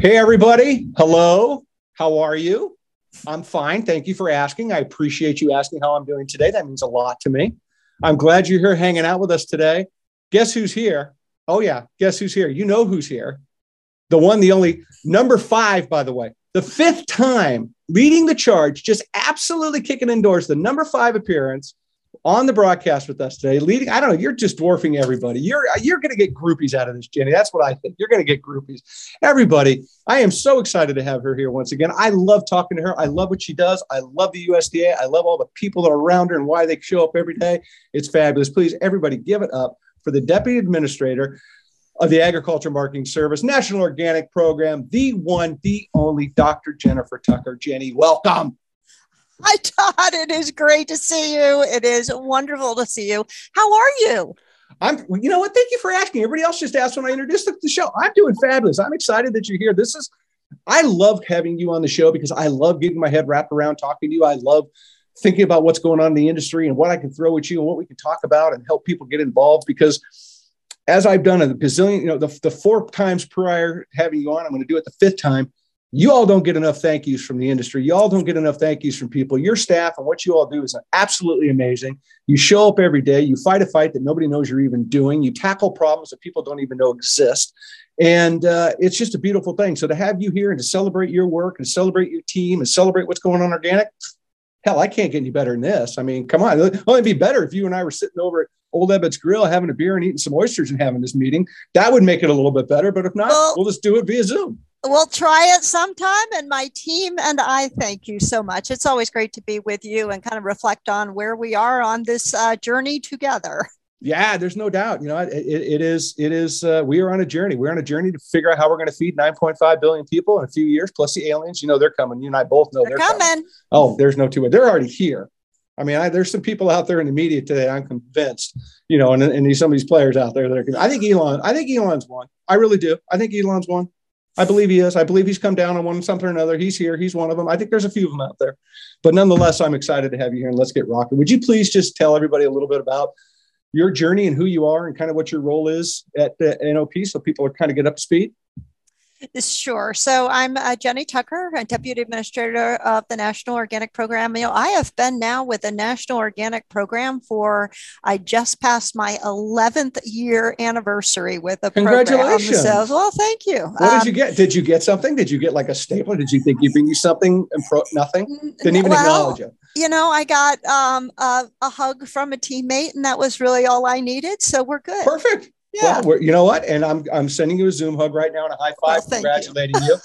Hey, everybody. Hello. How are you? I'm fine. Thank you for asking. I appreciate you asking how I'm doing today. That means a lot to me. I'm glad you're here hanging out with us today. Guess who's here? Oh, yeah. Guess who's here? You know who's here. The one, the only number five, by the way, the fifth time leading the charge, just absolutely kicking indoors, the number five appearance on the broadcast with us today, leading. I don't know. You're just dwarfing everybody. You're you're going to get groupies out of this, Jenny. That's what I think. You're going to get groupies. Everybody, I am so excited to have her here once again. I love talking to her. I love what she does. I love the USDA. I love all the people that are around her and why they show up every day. It's fabulous. Please, everybody, give it up for the deputy administrator of the Agriculture Marketing Service National Organic Program, the one, the only Dr. Jennifer Tucker. Jenny, welcome. Hi, Todd. It is great to see you. It is wonderful to see you. How are you? I'm, you know what? Thank you for asking. Everybody else just asked when I introduced the show. I'm doing fabulous. I'm excited that you're here. This is, I love having you on the show because I love getting my head wrapped around talking to you. I love thinking about what's going on in the industry and what I can throw at you and what we can talk about and help people get involved because as I've done a gazillion, you know, the, the four times prior having you on, I'm going to do it the fifth time you all don't get enough thank yous from the industry. You all don't get enough thank yous from people. Your staff and what you all do is absolutely amazing. You show up every day. You fight a fight that nobody knows you're even doing. You tackle problems that people don't even know exist. And uh, it's just a beautiful thing. So to have you here and to celebrate your work and celebrate your team and celebrate what's going on organic, hell, I can't get any better than this. I mean, come on. It'd only be better if you and I were sitting over at Old Ebbitt's Grill having a beer and eating some oysters and having this meeting. That would make it a little bit better. But if not, well, we'll just do it via Zoom we'll try it sometime. And my team and I thank you so much. It's always great to be with you and kind of reflect on where we are on this uh, journey together. Yeah, there's no doubt. You know, it, it is, it is, uh, we are on a journey. We're on a journey to figure out how we're going to feed 9.5 billion people in a few years, plus the aliens. You know, they're coming. You and I both know they're, they're coming. coming. Oh, there's no two way. They're already here. I mean, I, there's some people out there in the media today. I'm convinced, you know, and, and some of these players out there that are. I think Elon. I think Elon's one. I really do. I think Elon's one. I believe he is. I believe he's come down on one something or another. He's here. He's one of them. I think there's a few of them out there. But nonetheless, I'm excited to have you here and let's get rocking. Would you please just tell everybody a little bit about your journey and who you are and kind of what your role is at the NOP so people are kind of get up to speed? Sure. So I'm uh, Jenny Tucker, Deputy Administrator of the National Organic Program. You know, I have been now with the National Organic Program for, I just passed my 11th year anniversary with the Congratulations. program. So, well, thank you. What um, did you get? Did you get something? Did you get like a staple? Did you think you bring you something and pro- nothing? Didn't even well, acknowledge it. You know, I got um, a, a hug from a teammate, and that was really all I needed. So we're good. Perfect. Yeah. Well, you know what? And I'm I'm sending you a Zoom hug right now and a high five, congratulating you.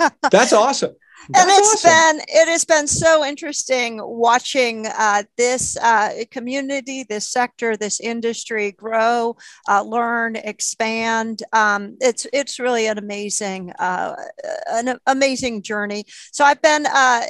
you. That's awesome. That's and it's awesome. been it has been so interesting watching uh, this uh, community, this sector, this industry grow, uh, learn, expand. Um, it's it's really an amazing uh, an amazing journey. So I've been uh,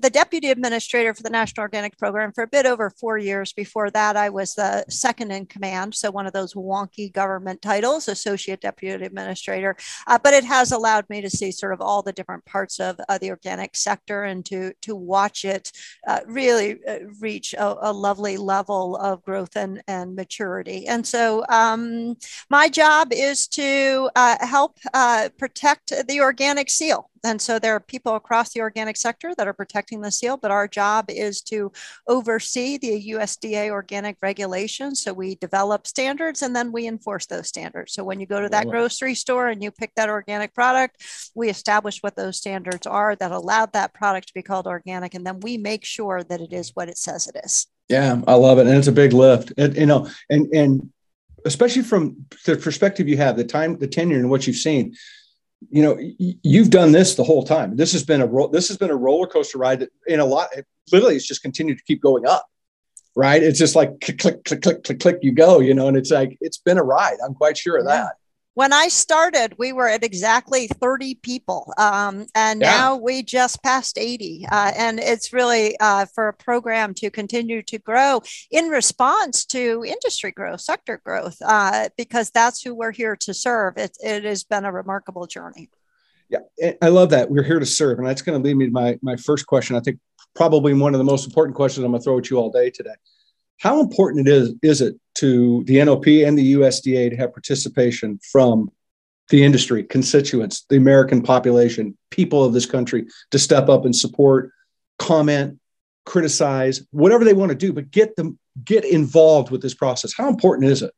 the deputy administrator for the National Organic Program for a bit over four years. Before that, I was the second in command, so one of those wonky government titles, associate deputy administrator. Uh, but it has allowed me to see sort of all the different parts of the organic sector and to to watch it uh, really uh, reach a, a, lovely level of growth and, and maturity. And so um, my job is to uh, help uh, protect the organic seal. And so there are people across the organic sector that are protecting the seal, but our job is to oversee the USDA organic regulations. So we develop standards and then we enforce those standards. So when you go to that grocery store and you pick that organic product, we establish what those standards are that allowed that product to be called organic. And then we make sure that it is what it says it is. Yeah, I love it. And it's a big lift. It, you know, and and especially from the perspective you have, the time, the tenure and what you've seen you know you've done this the whole time. This has been a ro- this has been a roller coaster ride that in a lot literally it's just continued to keep going up right? It's just like click click click click click click you go you know and it's like it's been a ride. I'm quite sure of that when I started, we were at exactly 30 people, um, and yeah. now we just passed 80. Uh, and it's really uh, for a program to continue to grow in response to industry growth, sector growth, uh, because that's who we're here to serve. It, it has been a remarkable journey. Yeah, I love that. We're here to serve. And that's going to lead me to my, my first question. I think probably one of the most important questions I'm going to throw at you all day today how important it is is it to the NOP and the USDA to have participation from the industry, constituents, the American population, people of this country to step up and support, comment, criticize, whatever they want to do, but get them get involved with this process. How important is it?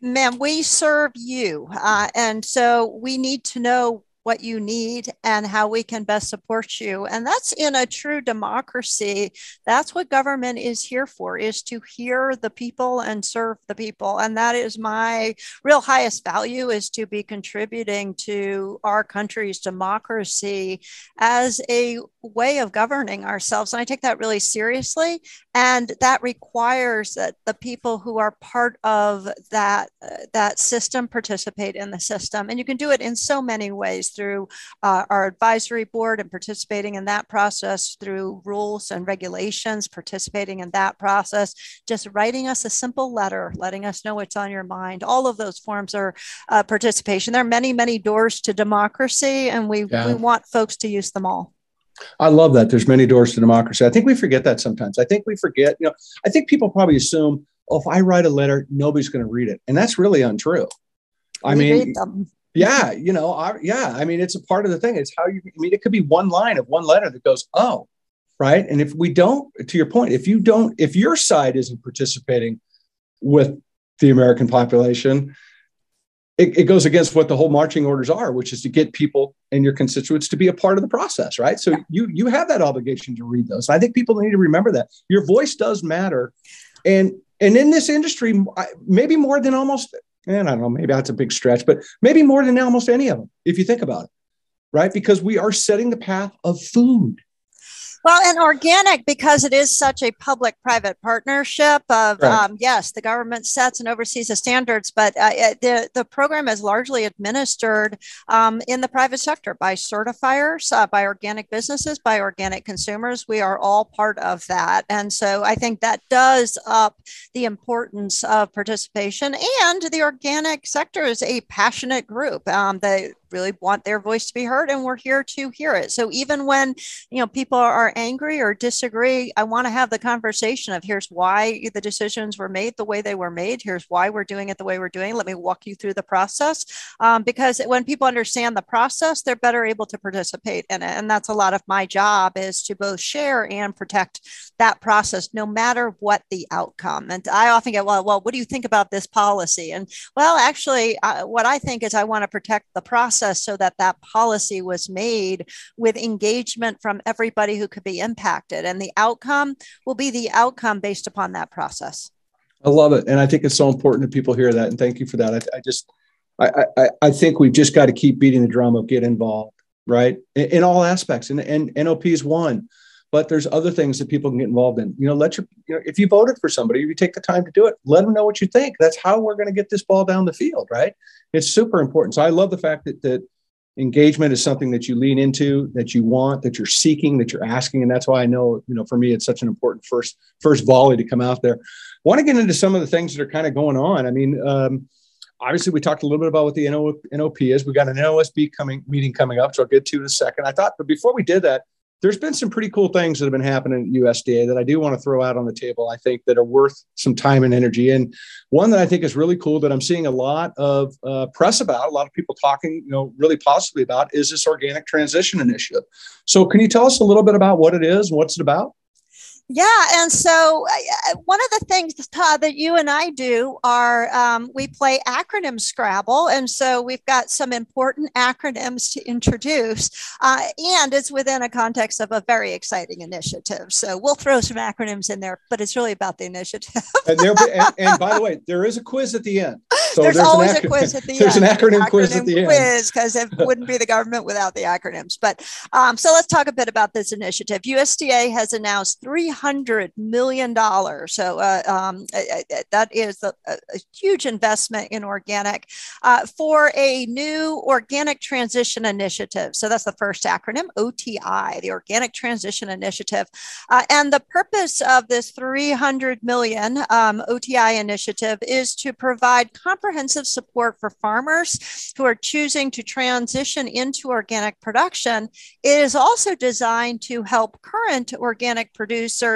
Ma'am, we serve you. Uh, and so we need to know what you need and how we can best support you. And that's in a true democracy. That's what government is here for is to hear the people and serve the people. And that is my real highest value is to be contributing to our country's democracy as a way of governing ourselves. And i take that really seriously. And that requires that the people who are part of that uh, that system participate in the system. And you can do it in so many ways through uh, our advisory board and participating in that process through rules and regulations, participating in that process, just writing us a simple letter, letting us know what's on your mind. All of those forms are uh, participation. There are many, many doors to democracy, and we, yeah. we want folks to use them all. I love that. There's many doors to democracy. I think we forget that sometimes. I think we forget, you know, I think people probably assume, oh, if I write a letter, nobody's going to read it. And that's really untrue. I we mean, yeah, you know, I, yeah. I mean, it's a part of the thing. It's how you. I mean, it could be one line of one letter that goes, "Oh," right. And if we don't, to your point, if you don't, if your side isn't participating with the American population, it, it, goes against what the whole marching orders are, which is to get people and your constituents to be a part of the process, right? So you you have that obligation to read those. I think people need to remember that your voice does matter, and and in this industry, maybe more than almost and I don't know, maybe that's a big stretch, but maybe more than almost any of them, if you think about it, right? Because we are setting the path of food. Well, and organic because it is such a public-private partnership. Of right. um, yes, the government sets and oversees the standards, but uh, the the program is largely administered um, in the private sector by certifiers, uh, by organic businesses, by organic consumers. We are all part of that, and so I think that does up the importance of participation. And the organic sector is a passionate group. Um, they really want their voice to be heard and we're here to hear it so even when you know people are angry or disagree i want to have the conversation of here's why the decisions were made the way they were made. Here's why we're doing it the way we're doing let me walk you through the process. Um, because when people understand the process they're better able to participate in it. And that's a lot of my job is to both share and protect that process no matter what the outcome. And i often get well well what do you think about this policy? And well actually uh, what i think is i want to protect the process so that that policy was made with engagement from everybody who could be impacted. And the outcome will be the outcome based upon that process. I love it. And I think it's so important that people hear that. And thank you for that. I, I just, I, I, I, think we've just got to keep beating the drum of get involved, right? In, in all aspects. And, and NOP is one but there's other things that people can get involved in. You know, let your, you know, if you voted for somebody, if you take the time to do it, let them know what you think. That's how we're going to get this ball down the field, right? It's super important. So I love the fact that that engagement is something that you lean into, that you want, that you're seeking, that you're asking, and that's why I know, you know, for me, it's such an important first first volley to come out there. I want to get into some of the things that are kind of going on. I mean. Um, obviously we talked a little bit about what the NOP is. We got an NOSB coming meeting coming up, so I'll get to in a second. I thought, but before we did that, there's been some pretty cool things that have been happening at USDA that I do want to throw out on the table. I think that are worth some time and energy. And one that I think is really cool that I'm seeing a lot of uh, press about, a lot of people talking, you know, really positively about, is this organic transition initiative. So, can you tell us a little bit about what it is, and what's it about? Yeah, and so uh, one of the things, Todd, that you and I do are um, we play acronym Scrabble, and so we've got some important acronyms to introduce, uh, and it's within a context of a very exciting initiative. So we'll throw some acronyms in there, but it's really about the initiative. and, there, and, and, by the way, there is a quiz at the end. So there's, there's always a quiz at the there's end. There's an acronym, acronym, quiz at the quiz, end. because it wouldn't be the government without the acronyms. But um, so let's talk a bit about this initiative. USDA has announced three $300 million. So uh, um, that is a, a, huge investment in organic uh, for a new organic transition initiative. So that's the first acronym, OTI, the Organic Transition Initiative. Uh, and the purpose of this 300 million um, OTI initiative is to provide comprehensive support for farmers who are choosing to transition into organic production. It is also designed to help current organic producers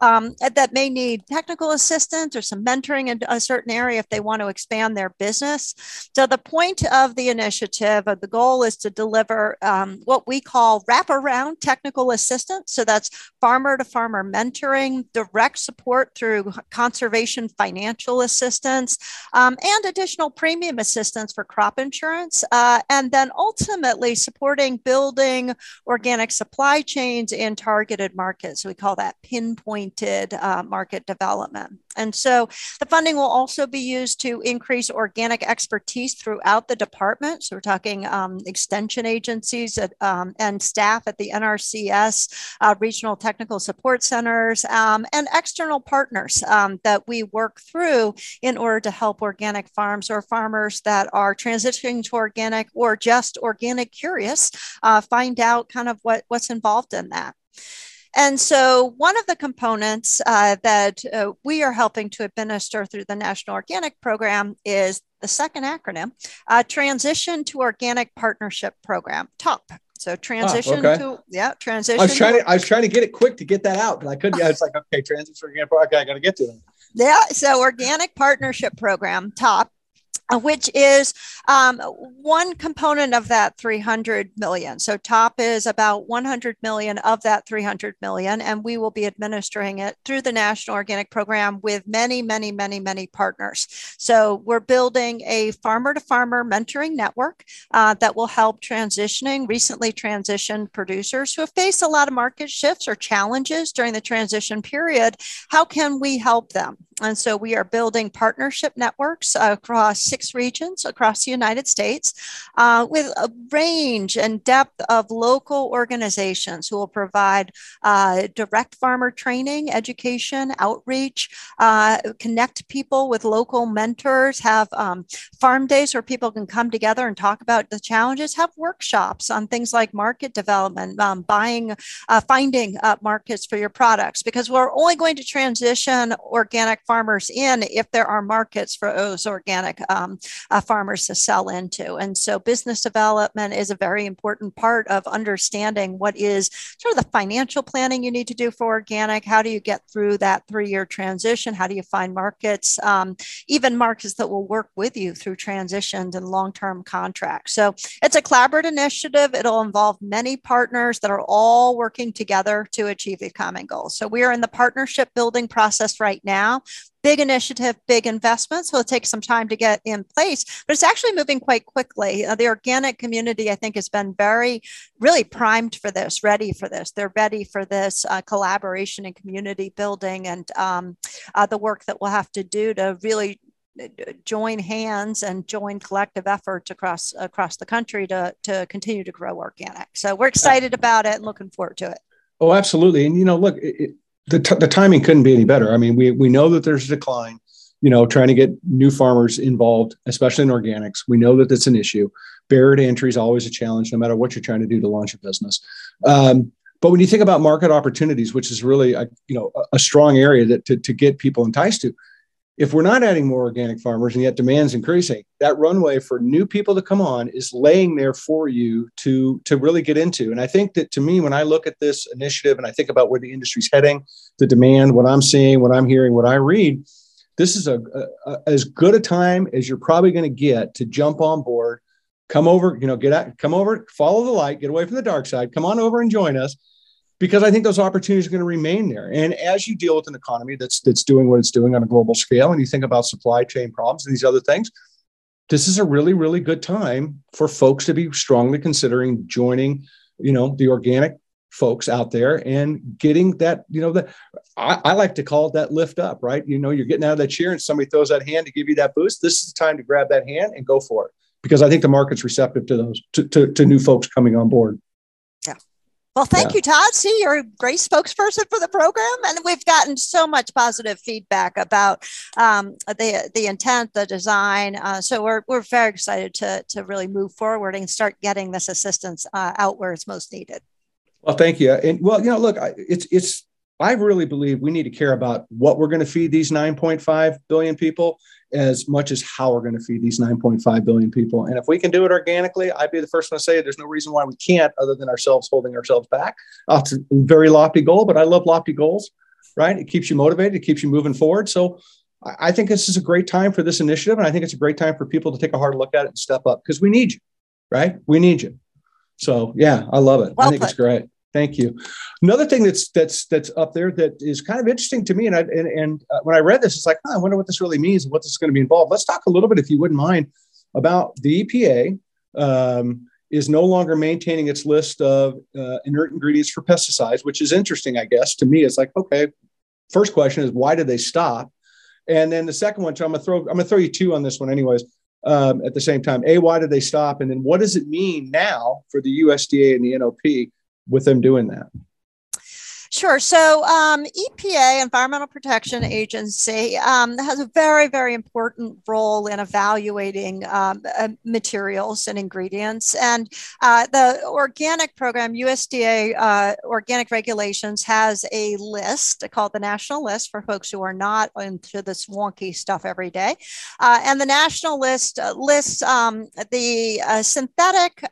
um, that may need technical assistance or some mentoring in a certain area if they want to expand their business. So the point of the initiative, of the goal is to deliver um, what we call wraparound technical assistance. So that's farmer to farmer mentoring, direct support through conservation financial assistance, um, and additional premium assistance for crop insurance. Uh, and then ultimately supporting building organic supply chains in targeted markets. We call that pinpointed uh, market development. And so the funding will also be used to increase organic expertise throughout the department. So we're talking um, extension agencies at, um, and staff at the NRCS, uh, regional technical support centers, um, and external partners um, that we work through in order to help organic farms or farmers that are transitioning to organic or just organic curious uh, find out kind of what, what's involved in that. And so, one of the components uh, that uh, we are helping to administer through the National Organic Program is the second acronym uh, Transition to Organic Partnership Program, TOP. So transition okay. to yeah, transition. I was trying to, I was trying to get it quick to get that out, but I couldn't. I was like, okay, transition organic. Okay, I got to get to it. Yeah. So organic partnership program, TOP, which is um, one component of that 300 million. So TOP is about 100 million of that 300 million, and we will be administering it through the National Organic Program with many, many, many, many partners. So we're building a farmer to farmer mentoring network uh, that will help transitioning, recently transitioned producers who have faced a lot of market shifts or challenges during the transition period. How can we help them? And so we are building partnership networks across six regions across the United States uh, with a range and depth of local organizations who will provide uh, direct farmer training, education, outreach, uh, connect people with local mentors, have um, farm days where people can come together and talk about the challenges, have workshops on things like market development, um, buying, uh, finding uh, markets for your products, because we're only going to transition organic farmers in if there are markets for those organic um, uh, farmers to sell into. And so business development is a very important part of understanding what is sort of the financial planning you need to do for organic. How do you get through that three year transition? How do you find markets, um, even markets that will work with you through transitions and long term contracts? So it's a collaborative initiative. It'll involve many partners that are all working together to achieve a common goal. So we are in the partnership building process right now big initiative, big investment. So it'll take some time to get in place, but it's actually moving quite quickly. Uh, the organic community, I think, has been very, really primed for this, ready for this. They're ready for this uh, collaboration and community building and um, uh, the work that we'll have to do to really uh, join hands and join collective efforts across across the country to to continue to grow organic. So we're excited about it and looking forward to it. Oh, absolutely. And you know, look, it, the, t- the timing couldn't be any better. I mean, we, we know that there's a decline, you know, trying to get new farmers involved, especially in organics. We know that that's an issue. Barrier to entry is always a challenge, no matter what you're trying to do to launch a business. Um, but when you think about market opportunities, which is really a, you know a strong area that to, to get people enticed to, if we're not adding more organic farmers and yet demand's increasing, that runway for new people to come on is laying there for you to, to really get into. And I think that to me, when I look at this initiative and I think about where the industry's heading, the demand, what I'm seeing, what I'm hearing, what I read, this is a, a, a as good a time as you're probably going to get to jump on board, come over, you know, get out, come over, follow the light, get away from the dark side, come on over and join us because I think those opportunities are going to remain there. And as you deal with an economy that's that's doing what it's doing on a global scale, and you think about supply chain problems and these other things, this is a really really good time for folks to be strongly considering joining, you know, the organic folks out there and getting that, you know, that I, I like to call it that lift up, right? You know, you're getting out of that chair and somebody throws that hand to give you that boost. This is the time to grab that hand and go for it because I think the market's receptive to those to, to, to new folks coming on board. Well, thank yeah. you, Todd. See, you're a great spokesperson for the program, and we've gotten so much positive feedback about um, the the intent, the design. Uh, so we're we're very excited to to really move forward and start getting this assistance uh, out where it's most needed. Well, thank you. And well, you know, look, it's it's. I really believe we need to care about what we're going to feed these 9.5 billion people as much as how we're going to feed these 9.5 billion people. And if we can do it organically, I'd be the first one to say there's no reason why we can't, other than ourselves holding ourselves back. Uh, it's a very lofty goal, but I love lofty goals. right? It keeps you motivated, it keeps you moving forward. So I think this is a great time for this initiative. And I think it's a great time for people to take a hard look at it and step up because we need you, right? We need you. So yeah, I love it. Well I think put. it's great. Thank you. Another thing that's that's that's up there that is kind of interesting to me, and I, and, and uh, when I read this, it's like, I wonder what this really means and what this is going to be involved. Let's talk a little bit, if you wouldn't mind, about the EPA um, is no longer maintaining its list of uh, inert ingredients for pesticides, which is interesting, I guess. To me, it's like, okay, first question is why did they stop? And then the second one, so I'm gonna throw I'm gonna throw you two on this one, anyways. Um, at the same time, a why did they stop, and then what does it mean now for the USDA and the NOP with them doing that? Sure. So, um, EPA, Environmental Protection Agency, um, has a very, very important role in evaluating um, uh, materials and ingredients. And uh, the organic program, USDA uh, Organic Regulations, has a list called the National List for folks who are not into this wonky stuff every day. Uh, and the National List uh, lists um, the uh, synthetic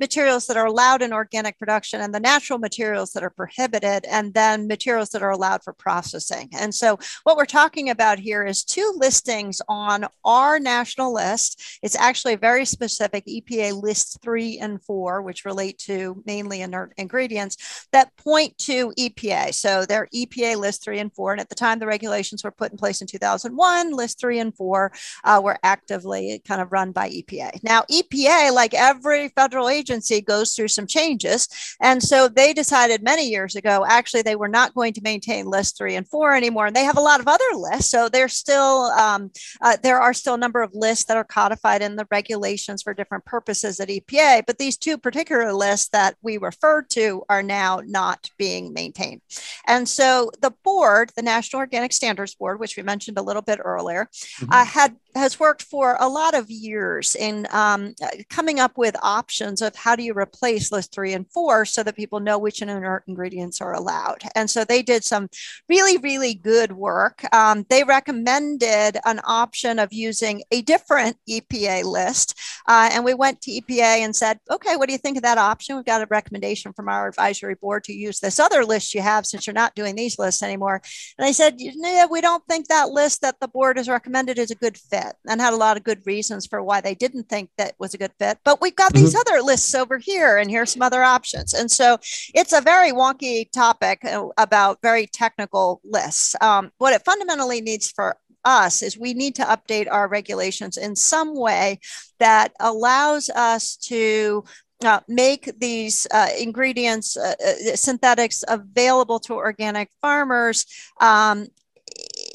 materials that are allowed in organic production and the natural materials that are prohibited prohibited, and then materials that are allowed for processing. And so, what we're talking about here is two listings on our national list. It's actually very specific EPA list three and four, which relate to mainly inert ingredients that point to EPA. So, they're EPA list three and four. And at the time the regulations were put in place in 2001, list three and four uh, were actively kind of run by EPA. Now, EPA, like every federal agency, goes through some changes. And so, they decided many years ago, actually, they were not going to maintain list three and four anymore. And they have a lot of other lists. So there's still, um, uh, there are still a number of lists that are codified in the regulations for different purposes at EPA. But these two particular lists that we referred to are now not being maintained. And so the board, the National Organic Standards Board, which we mentioned a little bit earlier, mm-hmm. uh, had has worked for a lot of years in um, coming up with options of how do you replace list three and four so that people know which ingredients are allowed. And so they did some really, really good work. Um, they recommended an option of using a different EPA list. Uh, and we went to EPA and said, okay, what do you think of that option? We've got a recommendation from our advisory board to use this other list you have since you're not doing these lists anymore. And they said, yeah, we don't think that list that the board has recommended is a good fit fit and had a lot of good reasons for why they didn't think that was a good fit. But we've got mm-hmm. these other lists over here, and here's some other options. And so it's a very wonky topic uh, about very technical lists. Um, what it fundamentally needs for us is we need to update our regulations in some way that allows us to uh, make these uh, ingredients, uh, uh synthetics, available to organic farmers um,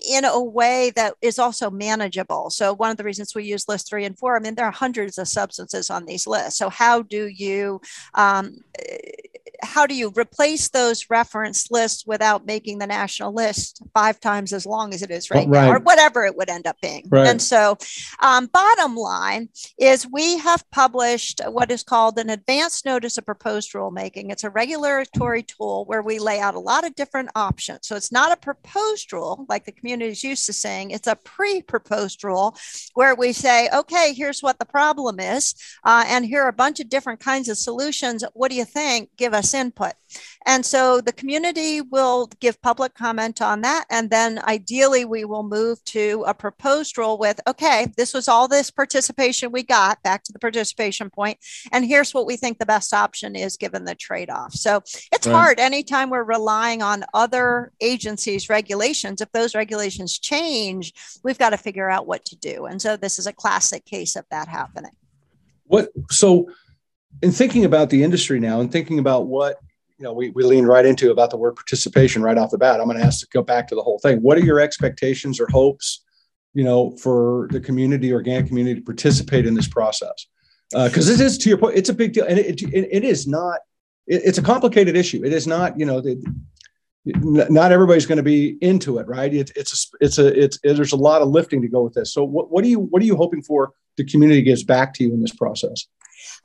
in a way that is also manageable. So one of the reasons we use list three and four, I mean, there are hundreds of substances on these lists. So how do you um, how do you replace those reference lists without making the national list five times as long as it is right, right. now, or whatever it would end up being? Right. And so, um, bottom line is we have published what is called an advance notice of proposed rulemaking. It's a regulatory tool where we lay out a lot of different options. So it's not a proposed rule like the community is used to saying, it's a pre proposed rule where we say, okay, here's what the problem is, uh, and here are a bunch of different kinds of solutions. What do you think? Give us input. And so the community will give public comment on that. And then ideally, we will move to a proposed rule with okay, this was all this participation we got, back to the participation point, And here's what we think the best option is given the trade off. So it's right. hard anytime we're relying on other agencies' regulations. If those regulations change, we've got to figure out what to do. And so this is a classic case of that happening. What so in thinking about the industry now and thinking about what you know we, we lean right into about the word participation right off the bat i'm going to ask to go back to the whole thing what are your expectations or hopes you know for the community organic community to participate in this process because uh, is, to your point it's a big deal and it, it, it is not it, it's a complicated issue it is not you know the, not everybody's going to be into it right? It, it's a, it's a it's it, there's a lot of lifting to go with this. So what, what are you what are you hoping for the community gives back to you in this process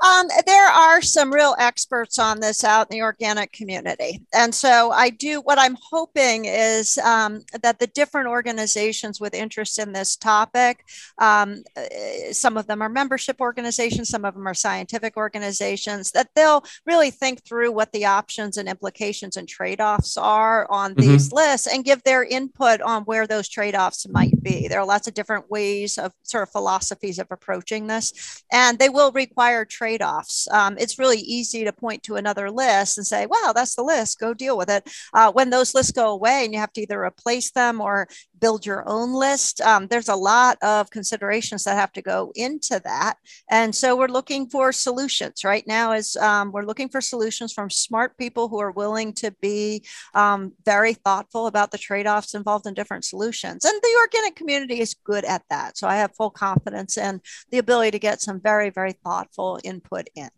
Um, there are some real experts on this out in the organic community. And so I do what I'm hoping is um, that the different organizations with interest in this topic, um, eh, some of them are membership organizations, some of them are scientific organizations, that they'll really think through what the options and implications and trade offs are on mm-hmm. these lists and give their input on where those trade offs might be. There are lots of different ways of sort of philosophies of approaching this, and they will require trade offs. Um, it's really easy to point to another list and say, wow, that's the list, go deal with it. Uh, when those lists go away and you have to either replace them or build your own list, um, there's a lot of considerations that have to go into that. And so we're looking for solutions right now is um, we're looking for solutions from smart people who are willing to be um, very thoughtful about the trade-offs involved in different solutions. And the organic community is good at that. So I have full confidence in the ability to get some very, very thoughtful input in.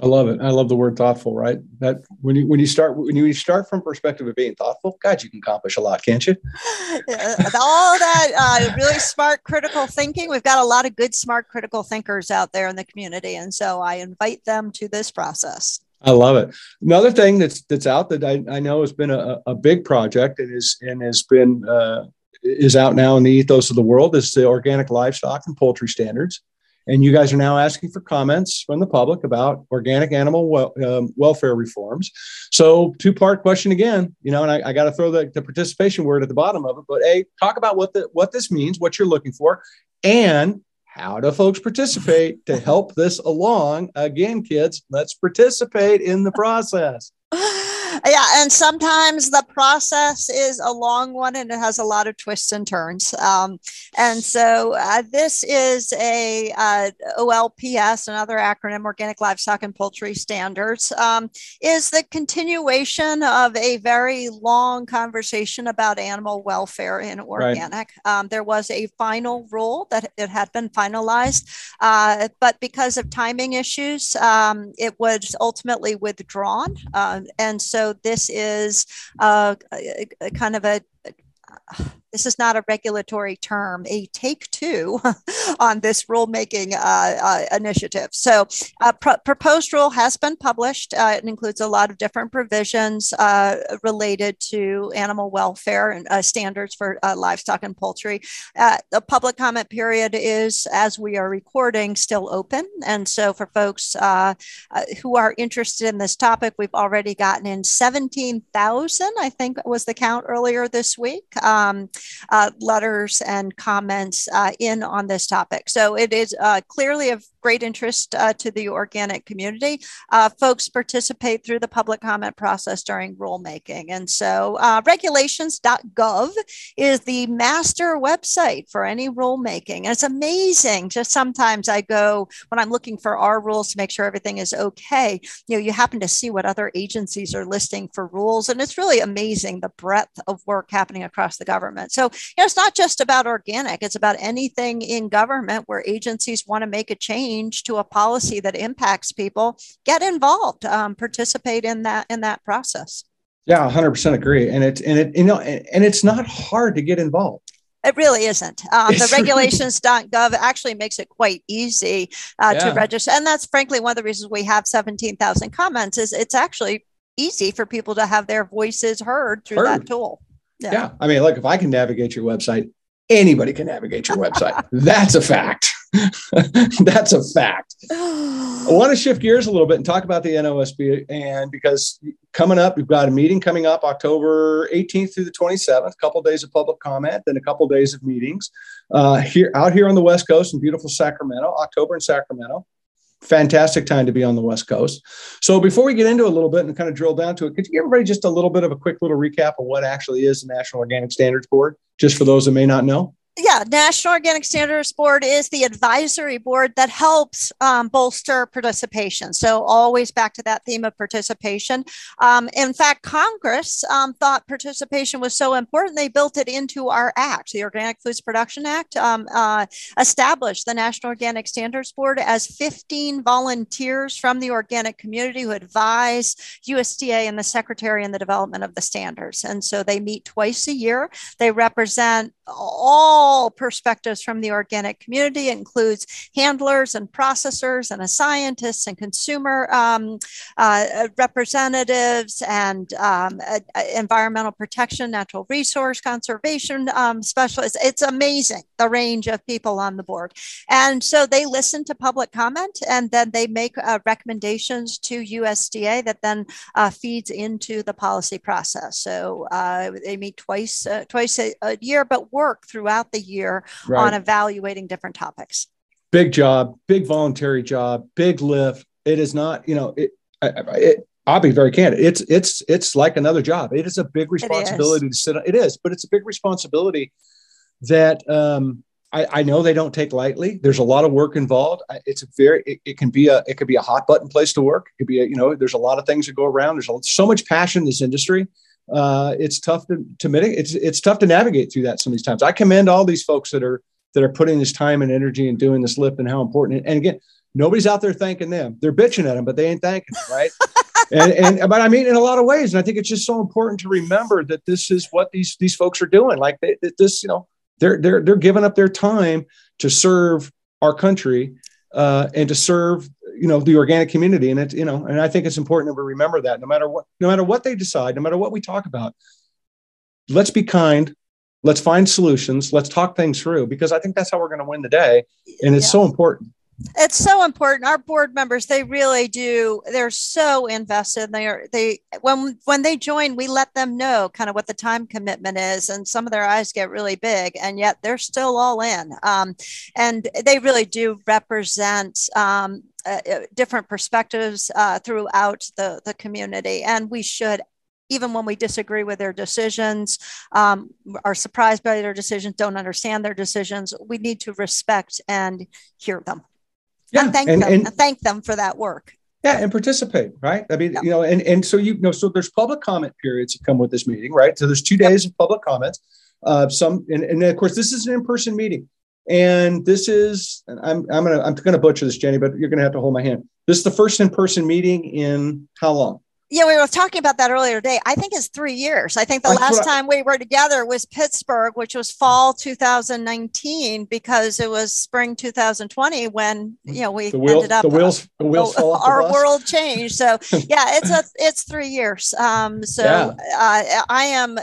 I love it. I love the word thoughtful, right? That when you when you start when you start from perspective of being thoughtful, God, you can accomplish a lot, can't you? All that uh, really smart critical thinking. We've got a lot of good smart critical thinkers out there in the community, and so I invite them to this process. I love it. Another thing that's that's out that I, I know has been a, a big project and is and has been uh, is out now in the ethos of the world is the organic livestock and poultry standards. And you guys are now asking for comments from the public about organic animal wel- um, welfare reforms. So, two part question again, you know, and I, I got to throw the, the participation word at the bottom of it. But a talk about what the what this means, what you're looking for, and how do folks participate to help this along? Again, kids, let's participate in the process. yeah and sometimes the process is a long one and it has a lot of twists and turns um, and so uh, this is a uh, OLPS another acronym organic livestock and poultry standards um, is the continuation of a very long conversation about animal welfare in organic right. um, there was a final rule that it had been finalized uh, but because of timing issues um, it was ultimately withdrawn uh, and so this is uh, a, a kind of a this is not a regulatory term, a take two on this rulemaking uh, uh, initiative. So, uh, proposed rule has been published. Uh, it includes a lot of different provisions uh, related to animal welfare and uh, standards for livestock and poultry. the public comment period is, as we are recording, still open. And so, for folks who are interested in this topic, we've already gotten in 17,000, I think was the count earlier this week. Um, letters and comments uh, in on this topic. So it is uh, clearly of great interest uh, to the organic community. Uh, folks participate through the public comment process during rulemaking. And so uh, regulations.gov is the master website for any rulemaking. And it's amazing. Just sometimes I go when I'm looking for our rules to make sure everything is okay. You know, you happen to see what other agencies are listing for rules. And it's really amazing the breadth of work happening across the government. So, you know, it's not just about organic, it's about anything in government where agencies want to make a change change to a policy that impacts people, get involved, um, participate in that in that process. Yeah, 100% agree. And it's and it you know and it's not hard to get involved. It really isn't. Um, the regulations.gov actually makes it quite easy uh, yeah. to register. And that's frankly one of the reasons we have 17,000 comments is it's actually easy for people to have their voices heard through heard. that tool. Yeah. yeah. I mean, look, if I can navigate your website, anybody can navigate your website. That's a fact. That's a fact. I want to shift gears a little bit and talk about the NOSB. And because coming up, we've got a meeting coming up October 18th through the 27th, a couple of days of public comment, then a couple of days of meetings uh, here out here on the West Coast in beautiful Sacramento, October in Sacramento. Fantastic time to be on the West Coast. So before we get into a little bit and kind of drill down to it, could you give everybody just a little bit of a quick little recap of what actually is the National Organic Standards Board, just for those that may not know? Yeah, National Organic Standards Board is the advisory board that helps um, bolster participation. So, always back to that theme of participation. Um, in fact, Congress um, thought participation was so important, they built it into our act. The Organic Foods Production Act um, uh, established the National Organic Standards Board as 15 volunteers from the organic community who advise USDA and the Secretary in the development of the standards. And so, they meet twice a year. They represent all all perspectives from the organic community. It includes handlers and processors and scientists and consumer um, uh, representatives and um, uh, environmental protection, natural resource conservation um, specialists. It's amazing the range of people on the board. And so they listen to public comment and then they make uh, recommendations to USDA that then uh, feeds into the policy process. So uh, they meet twice uh, twice a, a, year, but work throughout the year right. on evaluating different topics. Big job, big voluntary job, big lift. It is not, you know, it, it I'll be very candid. It's it's it's like another job. It is a big responsibility to sit. On, it is, but it's a big responsibility that um, I, I, know they don't take lightly. There's a lot of work involved. It's a very, it, it, can be a, it could be a hot button place to work. It could be, a, you know, there's a lot of things that go around. There's a, so much passion in this industry. Uh, it's tough to, to mitigate. It's, it's tough to navigate through that some of these times. I commend all these folks that are, that are putting this time and energy and doing this lift and how important. And again, nobody's out there thanking them. They're bitching at them, but they ain't thanking them, right? and, and but I mean, in a lot of ways, and I think it's just so important to remember that this is what these these folks are doing. Like they, this, you know, they're they're they're giving up their time to serve our country uh, and to serve you know the organic community. And it's you know and i think it's important that we remember that no matter what no matter what they decide no matter what we talk about let's be kind let's find solutions let's talk things through because i think that's how we're going to win the day and it's yeah. so important. It's so important. Our board members they really do they're so invested. They are they when when they join we let them know kind of what the time commitment is and some of their eyes get really big and yet they're still all in. Um, and they really do represent um, uh, uh different perspectives uh, throughout the, the community and we should even when we disagree with their decisions, um, are surprised by their decisions, don't understand their decisions, we need to respect and hear them yeah, and thank and, them and, thank them for that work. Yeah, and participate, right? I mean, you know, and and so you, you know, so there's public comment periods that come with this meeting, right? So there's two days yep. of public comments. Uh, some and, and of course this is an in-person meeting. And this is, I'm, I'm gonna, I'm gonna butcher this, Jenny, but you're gonna have to hold my hand. This is the first in-person meeting in how long? Yeah, we were talking about that earlier today. I think it's three years. I think the last time we were together was Pittsburgh, which was fall 2019, because it was spring 2020 when you know we the wheels, ended up the wheels, the wheels uh, our world changed. So yeah, it's a it's three years. Um, so yeah. uh, I am.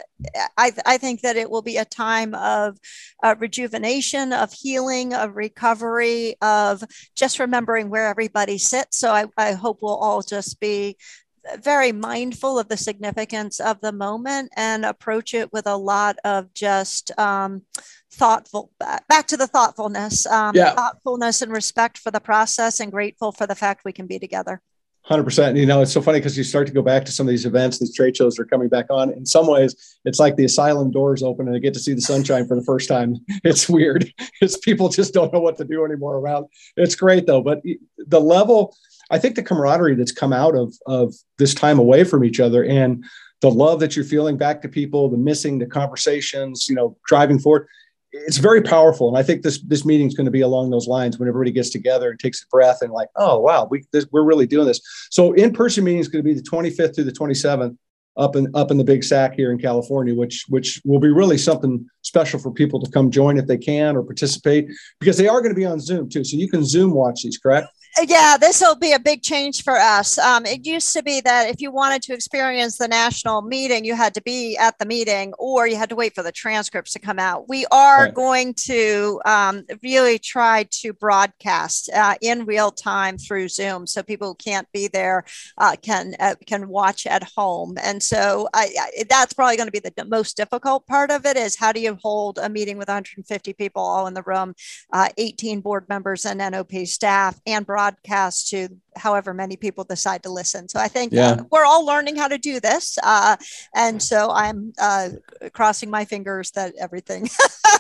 I I think that it will be a time of uh, rejuvenation, of healing, of recovery, of just remembering where everybody sits. So I, I hope we'll all just be very mindful of the significance of the moment and approach it with a lot of just um, thoughtful back to the thoughtfulness um, yeah. thoughtfulness and respect for the process and grateful for the fact we can be together. 100% you know it's so funny because you start to go back to some of these events these trade shows are coming back on. In some ways it's like the asylum doors open and i get to see the sunshine for the first time. It's weird. It's people just don't know what to do anymore around. It's great though but the level I think the camaraderie that's come out of of this time away from each other and the love that you're feeling back to people, the missing, the conversations, you know, driving forward, it's very powerful. And I think this this meeting is going to be along those lines when everybody gets together and takes a breath and like, oh wow, we this, we're really doing this. So in person meeting is going to be the 25th through the 27th up in up in the Big sack here in California, which which will be really something special for people to come join if they can or participate because they are going to be on Zoom too. So you can Zoom watch these, correct? Yeah, this will be a big change for us. Um, it used to be that if you wanted to experience the national meeting, you had to be at the meeting or you had to wait for the transcripts to come out. We are right. going to um, really try to broadcast uh, in real time through Zoom, so people who can't be there uh, can uh, can watch at home. And so I, I, that's probably going to be the most difficult part of it: is how do you hold a meeting with 150 people all in the room, uh, 18 board members and NOP staff, and broadcast broadcast to however many people decide to listen. So I think uh, yeah. uh, we're all learning how to do this. Uh, and so I'm uh, crossing my fingers that everything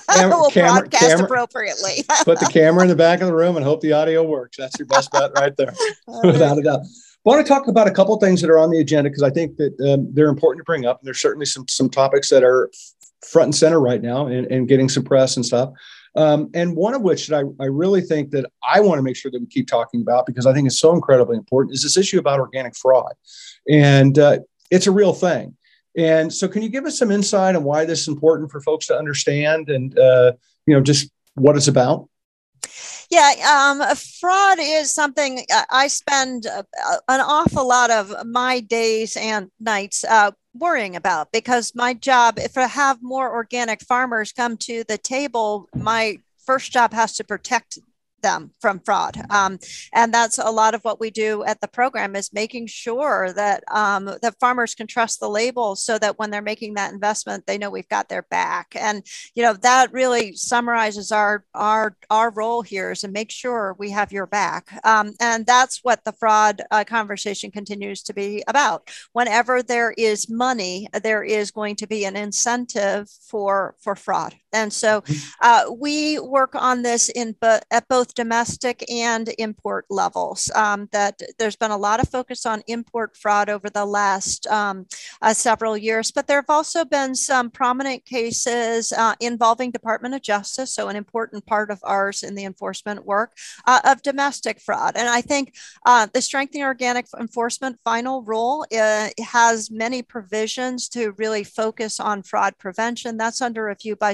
will camera, broadcast camera, appropriately. put the camera in the back of the room and hope the audio works. That's your best bet right there, without a doubt. I want to talk about a couple things that are on the agenda because I think that um, they're important to bring up. And there's certainly some some topics that are front and center right now and, and getting some press and stuff. Um, and one of which that I, I really think that I want to make sure that we keep talking about because I think it's so incredibly important is this issue about organic fraud. And uh, it's a real thing. And so, can you give us some insight on why this is important for folks to understand and uh, you know, just what it's about? Yeah, um, fraud is something uh, I spend uh, an awful lot of my days and nights uh, worrying about because my job, if I have more organic farmers come to the table, my first job has to protect them from fraud. Um, and that's a lot of what we do at the program is making sure that um, that farmers can trust the labels so that when they're making that investment, they know we've got their back. And you know that really summarizes our our our role here is to make sure we have your back. Um, and that's what the fraud uh, conversation continues to be about. Whenever there is money, there is going to be an incentive for for fraud. And so mm-hmm. uh, we work on this in at both domestic and import levels. Um, that there's been a lot of focus on import fraud over the last um, uh, several years, but there have also been some prominent cases uh, involving Department of Justice, so an important part of ours in the enforcement work uh, of domestic fraud. And I think uh, the Strengthening Organic Enforcement final rule uh, has many provisions to really focus on fraud prevention. That's under review by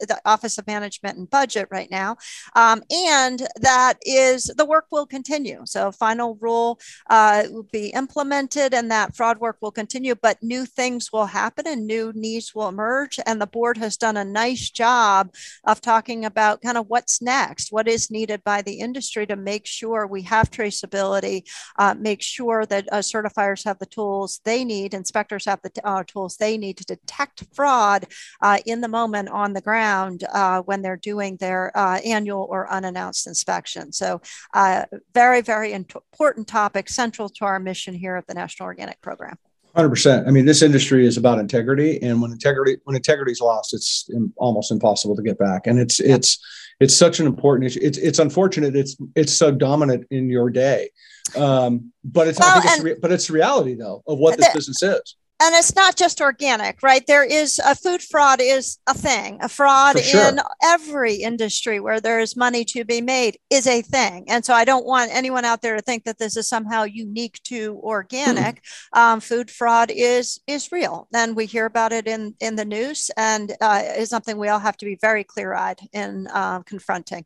the Office of Management and Budget right now. Um, and and that is the work will continue. So final rule uh, will be implemented and that fraud work will continue, but new things will happen and new needs will emerge. And the board has done a nice job of talking about kind of what's next, what is needed by the industry to make sure we have traceability, uh, make sure that uh, certifiers have the tools they need, inspectors have the t- uh, tools they need to detect fraud uh, in the moment on the ground uh, when they're doing their annual or unannounced inspection. So, uh, very, very important topic, central to our mission here at the National Organic Program. 100%. I mean, this industry is about integrity, and when integrity when integrity is lost, it's almost impossible to get back. And it's it's it's such an important issue. It's it's unfortunate. It's it's so dominant in your day, um, but it's well, I think it's re- but it's reality though of what this the, business is and it's not just organic, right? There is a food fraud is a thing. A fraud sure. in every industry where there is money to be made is a thing. And so I don't want anyone out there to think that this is somehow unique to organic. Hmm. Um, food fraud is is real, and we hear about it in in the news, and uh, is something we all have to be very clear eyed in uh, confronting.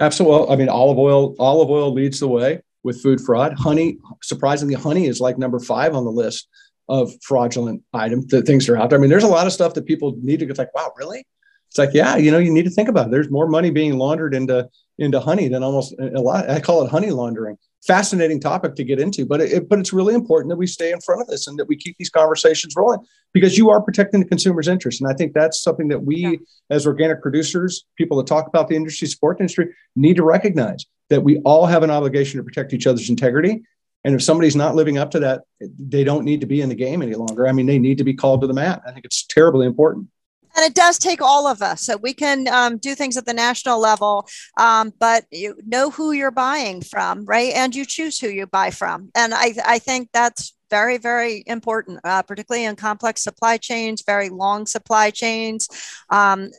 Absolutely. I mean, olive oil olive oil leads the way with food fraud. Honey, surprisingly, honey is like number five on the list of fraudulent items, the things are out there. I mean, there's a lot of stuff that people need to get like, wow, really? It's like, yeah, you know, you need to think about it. There's more money being laundered into into honey than almost eh, a lot. I call it honey laundering. Fascinating topic to get into, but it, but it's really important that we stay in front of this and that we keep these conversations rolling because you are protecting the consumer's interest. And I think that's something that we, yeah. as organic producers, people that talk about the industry, support industry, need to recognize that we all have an obligation to protect each other's integrity and if somebody's not living up to that, they don't need to be in the game any longer. I mean, they need to be called to the mat. I think it's terribly important. And it does take all of us. So we can um, do things at the national level, um, but you know who you're buying from, right? And you choose who you buy from. And I, I think that's very, very important, uh, particularly in complex supply chains, very long supply chains. Um,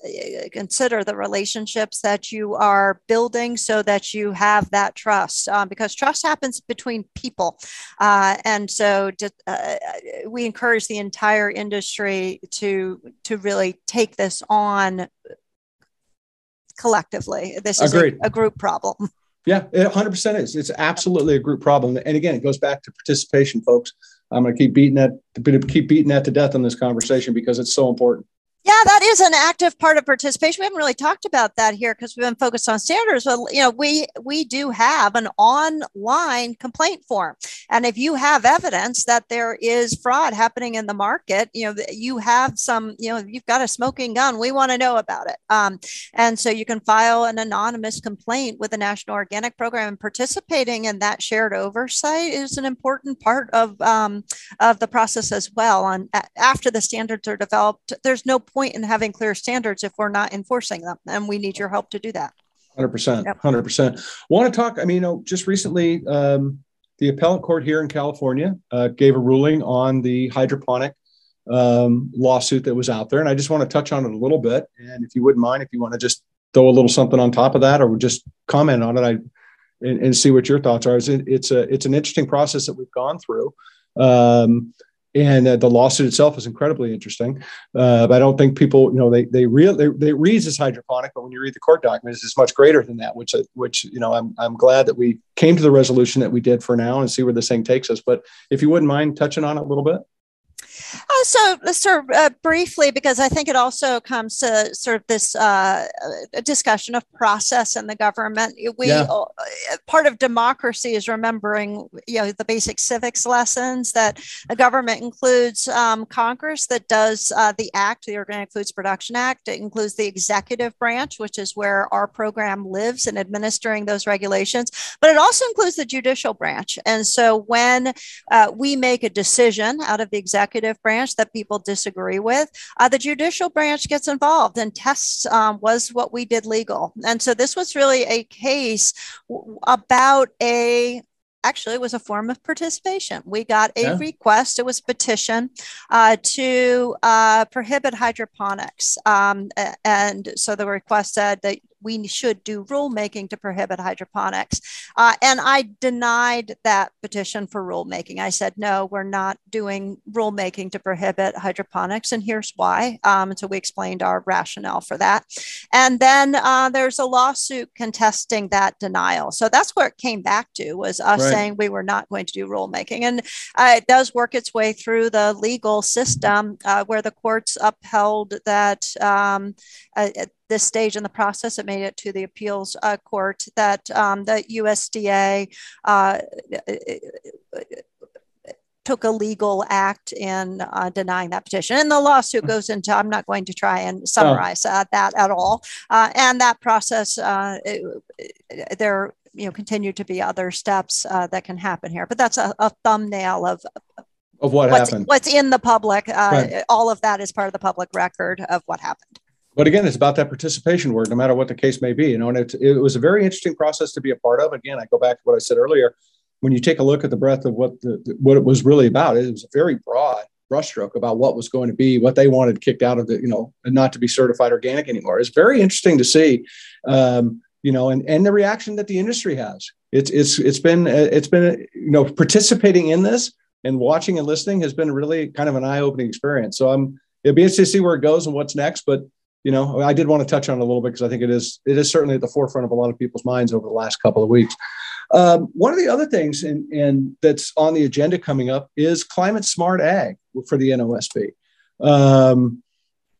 consider the relationships that you are building so that you have that trust, um, because trust happens between people. Uh, and so uh, we encourage the entire industry to, to really take this on collectively. This is a, a group problem. Yeah, it 100% is. It's absolutely a group problem. And again, it goes back to participation, folks. I'm going to keep beating that, keep beating that to death in this conversation because it's so important. Yeah, that is an active part of participation. We haven't really talked about that here because we've been focused on standards. But you know, we we do have an online complaint form, and if you have evidence that there is fraud happening in the market, you know, you have some, you know, you've got a smoking gun. We want to know about it, um, and so you can file an anonymous complaint with the National Organic Program. And participating in that shared oversight is an important part of um, of the process as well. On after the standards are developed, there's no point in having clear standards if we're not enforcing them. And we need your help to do that. 100%. Yep. 100%. Want to talk? I mean, you know, just recently, um, the appellate court here in California uh, gave a ruling on the hydroponic um, lawsuit that was out there. And I just want to touch on it a little bit. And if you wouldn't mind, if you want to just throw a little something on top of that or just comment on it, I and, and see what your thoughts are. It's, it's a it's an interesting process that we've gone through. Um, and uh, the lawsuit itself is incredibly interesting. Uh, but I don't think people, you know, they they real they, they read as hydroponic, but when you read the court documents, it's much greater than that. Which uh, which you know, I'm I'm glad that we came to the resolution that we did for now and see where this thing takes us. But if you wouldn't mind touching on it a little bit. Uh, so, sort of uh, briefly, because I think it also comes to sort of this uh, discussion of process in the government. We yeah. Uh, part of democracy is remembering, you know, the basic civics lessons that a government includes um, Congress that does uh, the Act, the Organic Foods Production Act. It includes the executive branch, which is where our program lives in administering those regulations, but it also includes the judicial branch. And so, when uh, we make a decision out of the executive branch that people disagree with, uh, the judicial branch gets involved and tests um, was what we did legal. And so this was really a case about a actually it was a form of participation. We got a yeah. request, it was a petition uh, to uh, prohibit hydroponics. Um, and so the request said that we should do rulemaking to prohibit hydroponics. Uh, and I denied that petition for rulemaking. I said, no, we're not doing rulemaking to prohibit hydroponics. And here's why. Um, and so we explained our rationale for that. And then uh, there's a lawsuit contesting that denial. So that's where it came back to was us right. saying we were not going to do rulemaking. And uh, it does work its way through the legal system uh, where the courts upheld that um, uh, this stage in the process, it made it to the appeals uh, court that um, the USDA uh, took a legal act in uh, denying that petition. And the lawsuit mm. goes into, I'm not going to try and summarize oh. uh, that at all. Uh, and that process, uh, it, there you know, continue to be other steps uh, that can happen here. But that's a, a thumbnail of of what what's, happened. What's in the public. Uh, right. All of that is part of the public record of what happened but again, it's about that participation word, no matter what the case may be. You know, and it, it was a very interesting process to be a part of. Again, I go back to what I said earlier. When you take a look at the breadth of what the, what it was really about, it was a very broad brushstroke about what was going to be, what they wanted kicked out of the, you know, and not to be certified organic anymore. It's very interesting to see, um, you know, and and the reaction that the industry has. It's it's it's been it's been you know participating in this and watching and listening has been really kind of an eye opening experience. So I'm it'll be interesting to see where it goes and what's next, but you know, I did want to touch on it a little bit because I think it is it is certainly at the forefront of a lot of people's minds over the last couple of weeks. Um, one of the other things and and that's on the agenda coming up is climate smart ag for the NOSB. Um,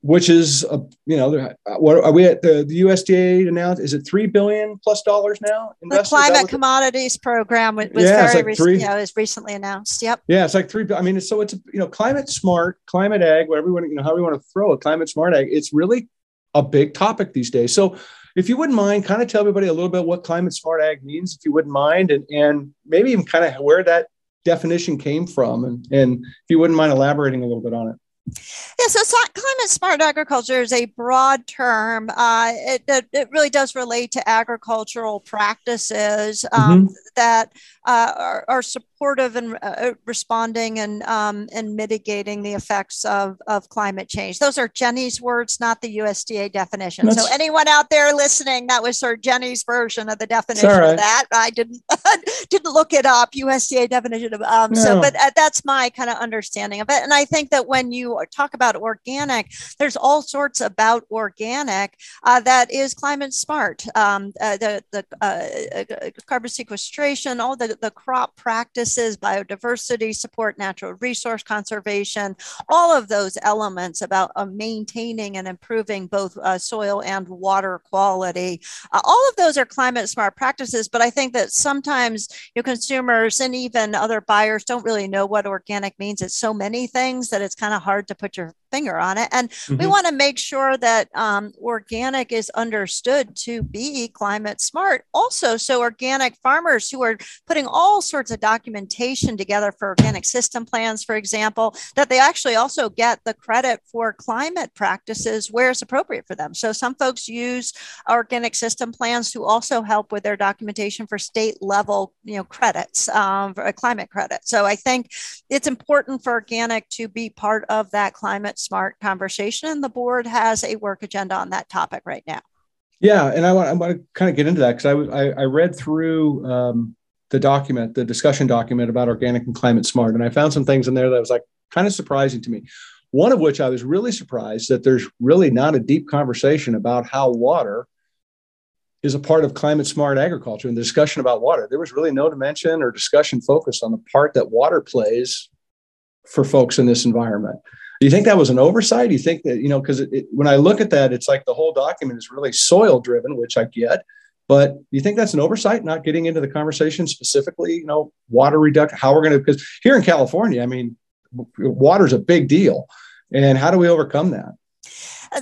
which is a, you know what are we at the, the USDA announced is it three billion plus dollars now the climate commodities program was yeah, very like three, you know, was recently announced yep yeah it's like three I mean it's, so it's you know climate smart climate ag whatever you want you know how we want to throw it climate smart ag it's really a big topic these days. So if you wouldn't mind, kind of tell everybody a little bit what climate smart ag means, if you wouldn't mind, and, and maybe even kind of where that definition came from. And, and if you wouldn't mind elaborating a little bit on it. Yeah, so climate smart agriculture is a broad term. Uh, it, it, it, really does relate to agricultural practices um, mm-hmm. that uh, are, are, supportive and uh, responding and um, and mitigating the effects of, of climate change. Those are Jenny's words, not the USDA definition. That's, so anyone out there listening, that was sort of Jenny's version of the definition right. of that. I didn't didn't look it up. USDA definition of um, no. so, but uh, that's my kind of understanding of it. And I think that when you talk about organic, there's all sorts about organic uh, that is climate smart. Um, uh, the the uh, carbon sequestration, all the the crop practices, biodiversity support, natural resource conservation, all of those elements about uh, maintaining and improving both uh, soil and water quality. Uh, all of those are climate smart practices, but I think that sometimes your consumers and even other buyers don't really know what organic means. It's so many things that it's kind of hard to put your finger on it. And mm-hmm. we want to make sure that um, organic is understood to be climate smart. Also, so organic farmers who are putting all sorts of documentation together for organic system plans, for example, that they actually also get the credit for climate practices where it's appropriate for them. So some folks use organic system plans to also help with their documentation for state level, you know, credits, um, climate credit. So I think it's important for organic to be part of that climate smart conversation. And the board has a work agenda on that topic right now. Yeah, and I want, I want to kind of get into that because I, I, I read through um, the document, the discussion document about organic and climate smart, and I found some things in there that was like, kind of surprising to me. One of which I was really surprised that there's really not a deep conversation about how water is a part of climate smart agriculture and the discussion about water. There was really no dimension or discussion focused on the part that water plays for folks in this environment. Do you think that was an oversight? Do you think that, you know, because when I look at that, it's like the whole document is really soil driven, which I get. But do you think that's an oversight, not getting into the conversation specifically, you know, water reduction, how we're going to, because here in California, I mean, water is a big deal. And how do we overcome that?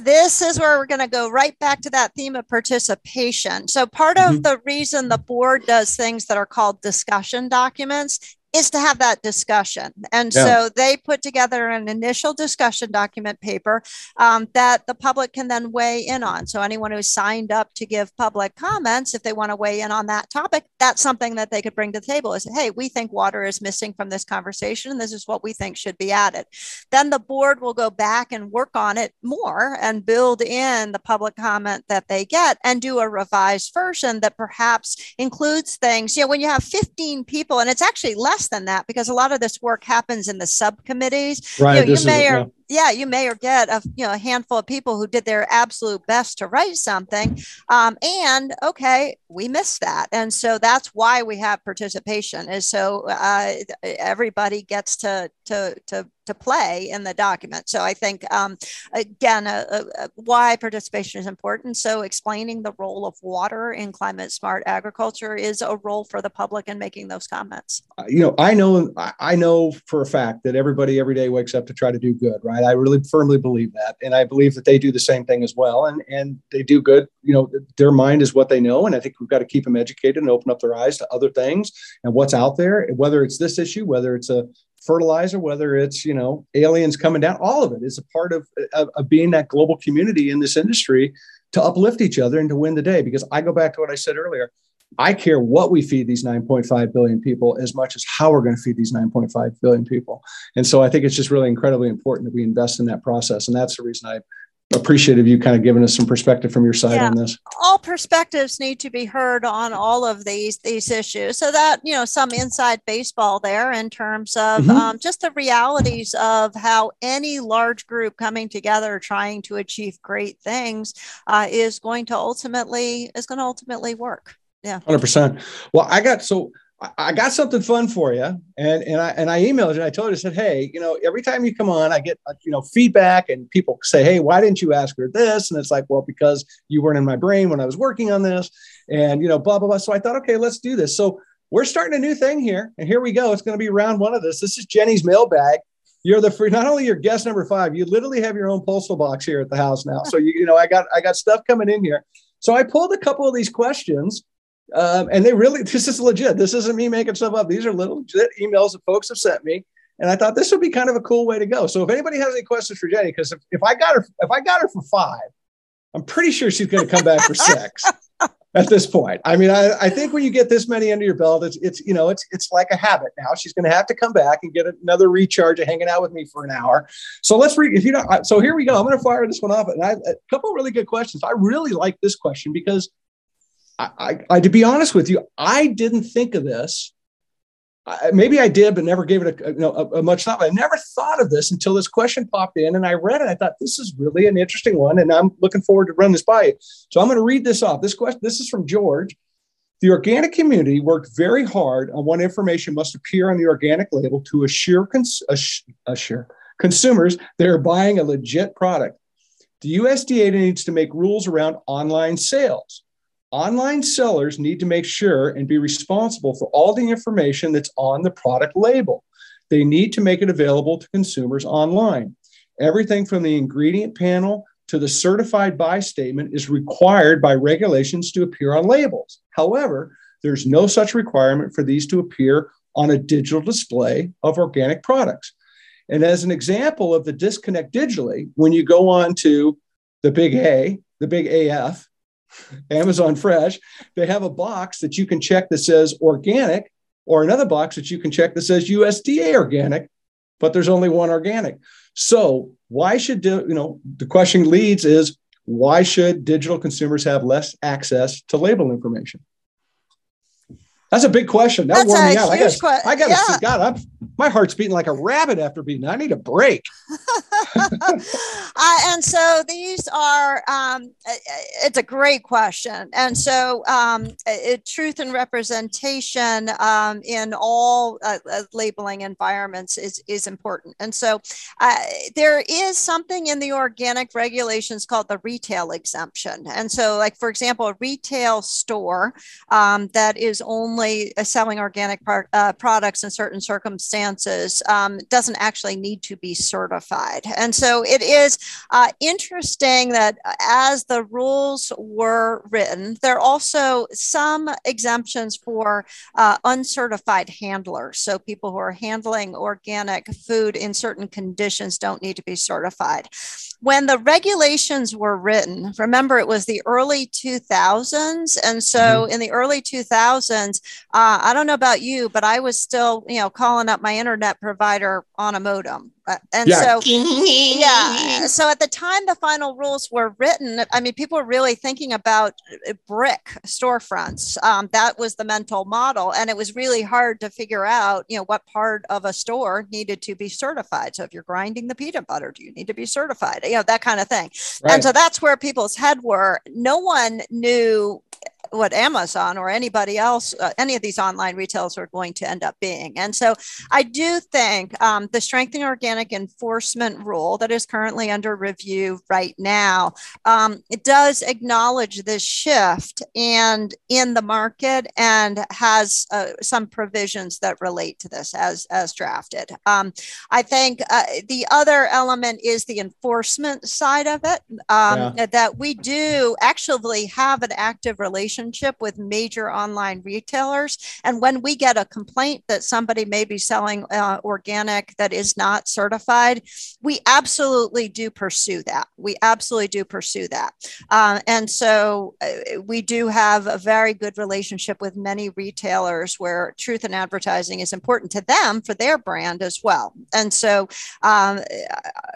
this is where we're going to go right back to that theme of participation. So, part of mm-hmm. the reason the board does things that are called discussion documents is to have that discussion. And yeah. so they put together an initial discussion document paper um, that the public can then weigh in on. So anyone who's signed up to give public comments, if they want to weigh in on that topic, that's something that they could bring to the table is, hey, we think water is missing from this conversation. And this is what we think should be added. Then the board will go back and work on it more and build in the public comment that they get and do a revised version that perhaps includes things, you know, when you have 15 people, and it's actually less less than that because a lot of this work happens in the subcommittees. Right. You, know, you may or yeah, you may or get a you know a handful of people who did their absolute best to write something, um, and okay, we missed that, and so that's why we have participation is so uh, everybody gets to to to to play in the document. So I think um, again, uh, uh, why participation is important. So explaining the role of water in climate smart agriculture is a role for the public in making those comments. Uh, you know, I know I know for a fact that everybody every day wakes up to try to do good, right? I really firmly believe that, and I believe that they do the same thing as well, and and they do good. You know, their mind is what they know, and I think we've got to keep them educated and open up their eyes to other things and what's out there. Whether it's this issue, whether it's a fertilizer, whether it's you know aliens coming down, all of it is a part of, of, of being that global community in this industry to uplift each other and to win the day. Because I go back to what I said earlier. I care what we feed these 9.5 billion people as much as how we're going to feed these 9.5 billion people. And so I think it's just really incredibly important that we invest in that process. And that's the reason I appreciate of you kind of giving us some perspective from your side yeah, on this. All perspectives need to be heard on all of these these issues, so that you know some inside baseball there in terms of mm-hmm. um, just the realities of how any large group coming together trying to achieve great things uh, is going to ultimately is going to ultimately work. Yeah. 100%. Well, I got so I got something fun for you, and and I and I emailed you. I told you, I said, hey, you know, every time you come on, I get uh, you know feedback, and people say, hey, why didn't you ask her this? And it's like, well, because you weren't in my brain when I was working on this, and you know, blah blah blah. So I thought, okay, let's do this. So we're starting a new thing here, and here we go. It's going to be round one of this. This is Jenny's mailbag. You're the free, not only your guest number five, you literally have your own postal box here at the house now. So you you know, I got I got stuff coming in here. So I pulled a couple of these questions um, and they really, this is legit. This isn't me making stuff up. These are little legit emails that folks have sent me. And I thought this would be kind of a cool way to go. So if anybody has any questions for Jenny, because if, if I got her, if I got her for five, I'm pretty sure she's going to come back for six at this point. I mean, I, I think when you get this many under your belt, it's, it's, you know, it's, it's like a habit now. She's going to have to come back and get another recharge of hanging out with me for an hour. So let's read, if you don't, so here we go. I'm going to fire this one off. And I, a couple really good questions. I really like this question because I, I, I, to be honest with you, I didn't think of this. I, maybe I did, but never gave it a, you know, a, a much thought. But I never thought of this until this question popped in, and I read it. I thought this is really an interesting one, and I'm looking forward to run this by you. So I'm going to read this off. This question, this is from George. The organic community worked very hard on what information must appear on the organic label to assure, cons- assure consumers they are buying a legit product. The USDA needs to make rules around online sales online sellers need to make sure and be responsible for all the information that's on the product label. They need to make it available to consumers online. Everything from the ingredient panel to the certified by statement is required by regulations to appear on labels. However, there's no such requirement for these to appear on a digital display of organic products. And as an example of the disconnect digitally, when you go on to the big A, the big AF, Amazon Fresh, they have a box that you can check that says organic, or another box that you can check that says USDA organic, but there's only one organic. So why should you know the question leads is why should digital consumers have less access to label information? That's a big question. That That's wore me out. I got. que- I got yeah. see. God, I'm, my heart's beating like a rabbit after beating. I need a break. uh, and so these are um, it's a great question and so um, it, truth and representation um, in all uh, uh, labeling environments is, is important and so uh, there is something in the organic regulations called the retail exemption and so like for example a retail store um, that is only uh, selling organic uh, products in certain circumstances um, doesn't actually need to be certified. And so it is uh, interesting that as the rules were written, there are also some exemptions for uh, uncertified handlers. So people who are handling organic food in certain conditions don't need to be certified. When the regulations were written, remember it was the early 2000s. And so in the early 2000s, uh, I don't know about you, but I was still, you know, calling up my internet provider on a modem. Uh, and Yeah. so, yeah. So at the time the final rules were written, I mean, people were really thinking about uh, brick storefronts. Um, that was the mental model. And it was really hard to figure out, you know, what part of a store needed to be certified. So if you're grinding the peanut butter, do you need to be certified? You know, that kind of thing. Right. And so that's where people's head were. No one knew what Amazon or anybody else, uh, any of these online retailers are going to end up being. And so I do think um, the strengthening organic enforcement rule that is currently under review right now, um, it does acknowledge this shift and in the market and has uh, some provisions that relate to this as, as drafted. Um, I think uh, the other element is the enforcement side of it, um, that we do actually have an active relationship with major online retailers. And when we get a complaint that somebody may be selling uh, organic that is not certified, we absolutely do pursue that. We absolutely do pursue that. Um, and so uh, we do have a very good relationship with many retailers where truth in advertising is important to them for their brand as well. And so um,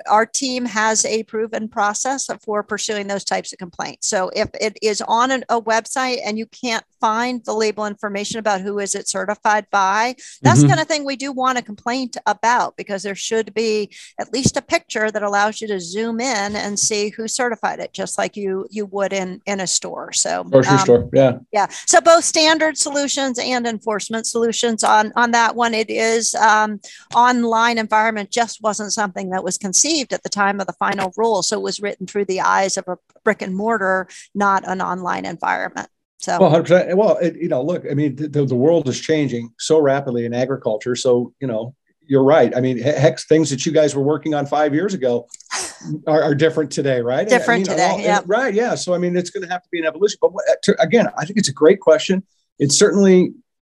our team has a proven process for pursuing those types of complaints. So if it is on an, a website and you can't find the label information about who is it certified by, that's Mhm. the kind of thing we do want a complaint about because there should be at least a picture that allows you to zoom in and see who certified it, just like you you would in in a store. So Grocery um, store. Yeah. yeah. So both standard solutions and enforcement solutions on on that one. It is um, online environment just wasn't something that was conceived at the time of the final rule. So it was written through the eyes of a brick and mortar, not an online environment. So Well, 100%. Well, it, you know, look, I mean, the, the world is changing so rapidly in agriculture. So, you know, you're right. I mean, heck, things that you guys were working on five years ago are, are different today, right? And, I Different mean, today, all- yeah. Right. Yeah. So, I mean, it's going to have to be an evolution. But to, again, I think it's a great question. It's certainly,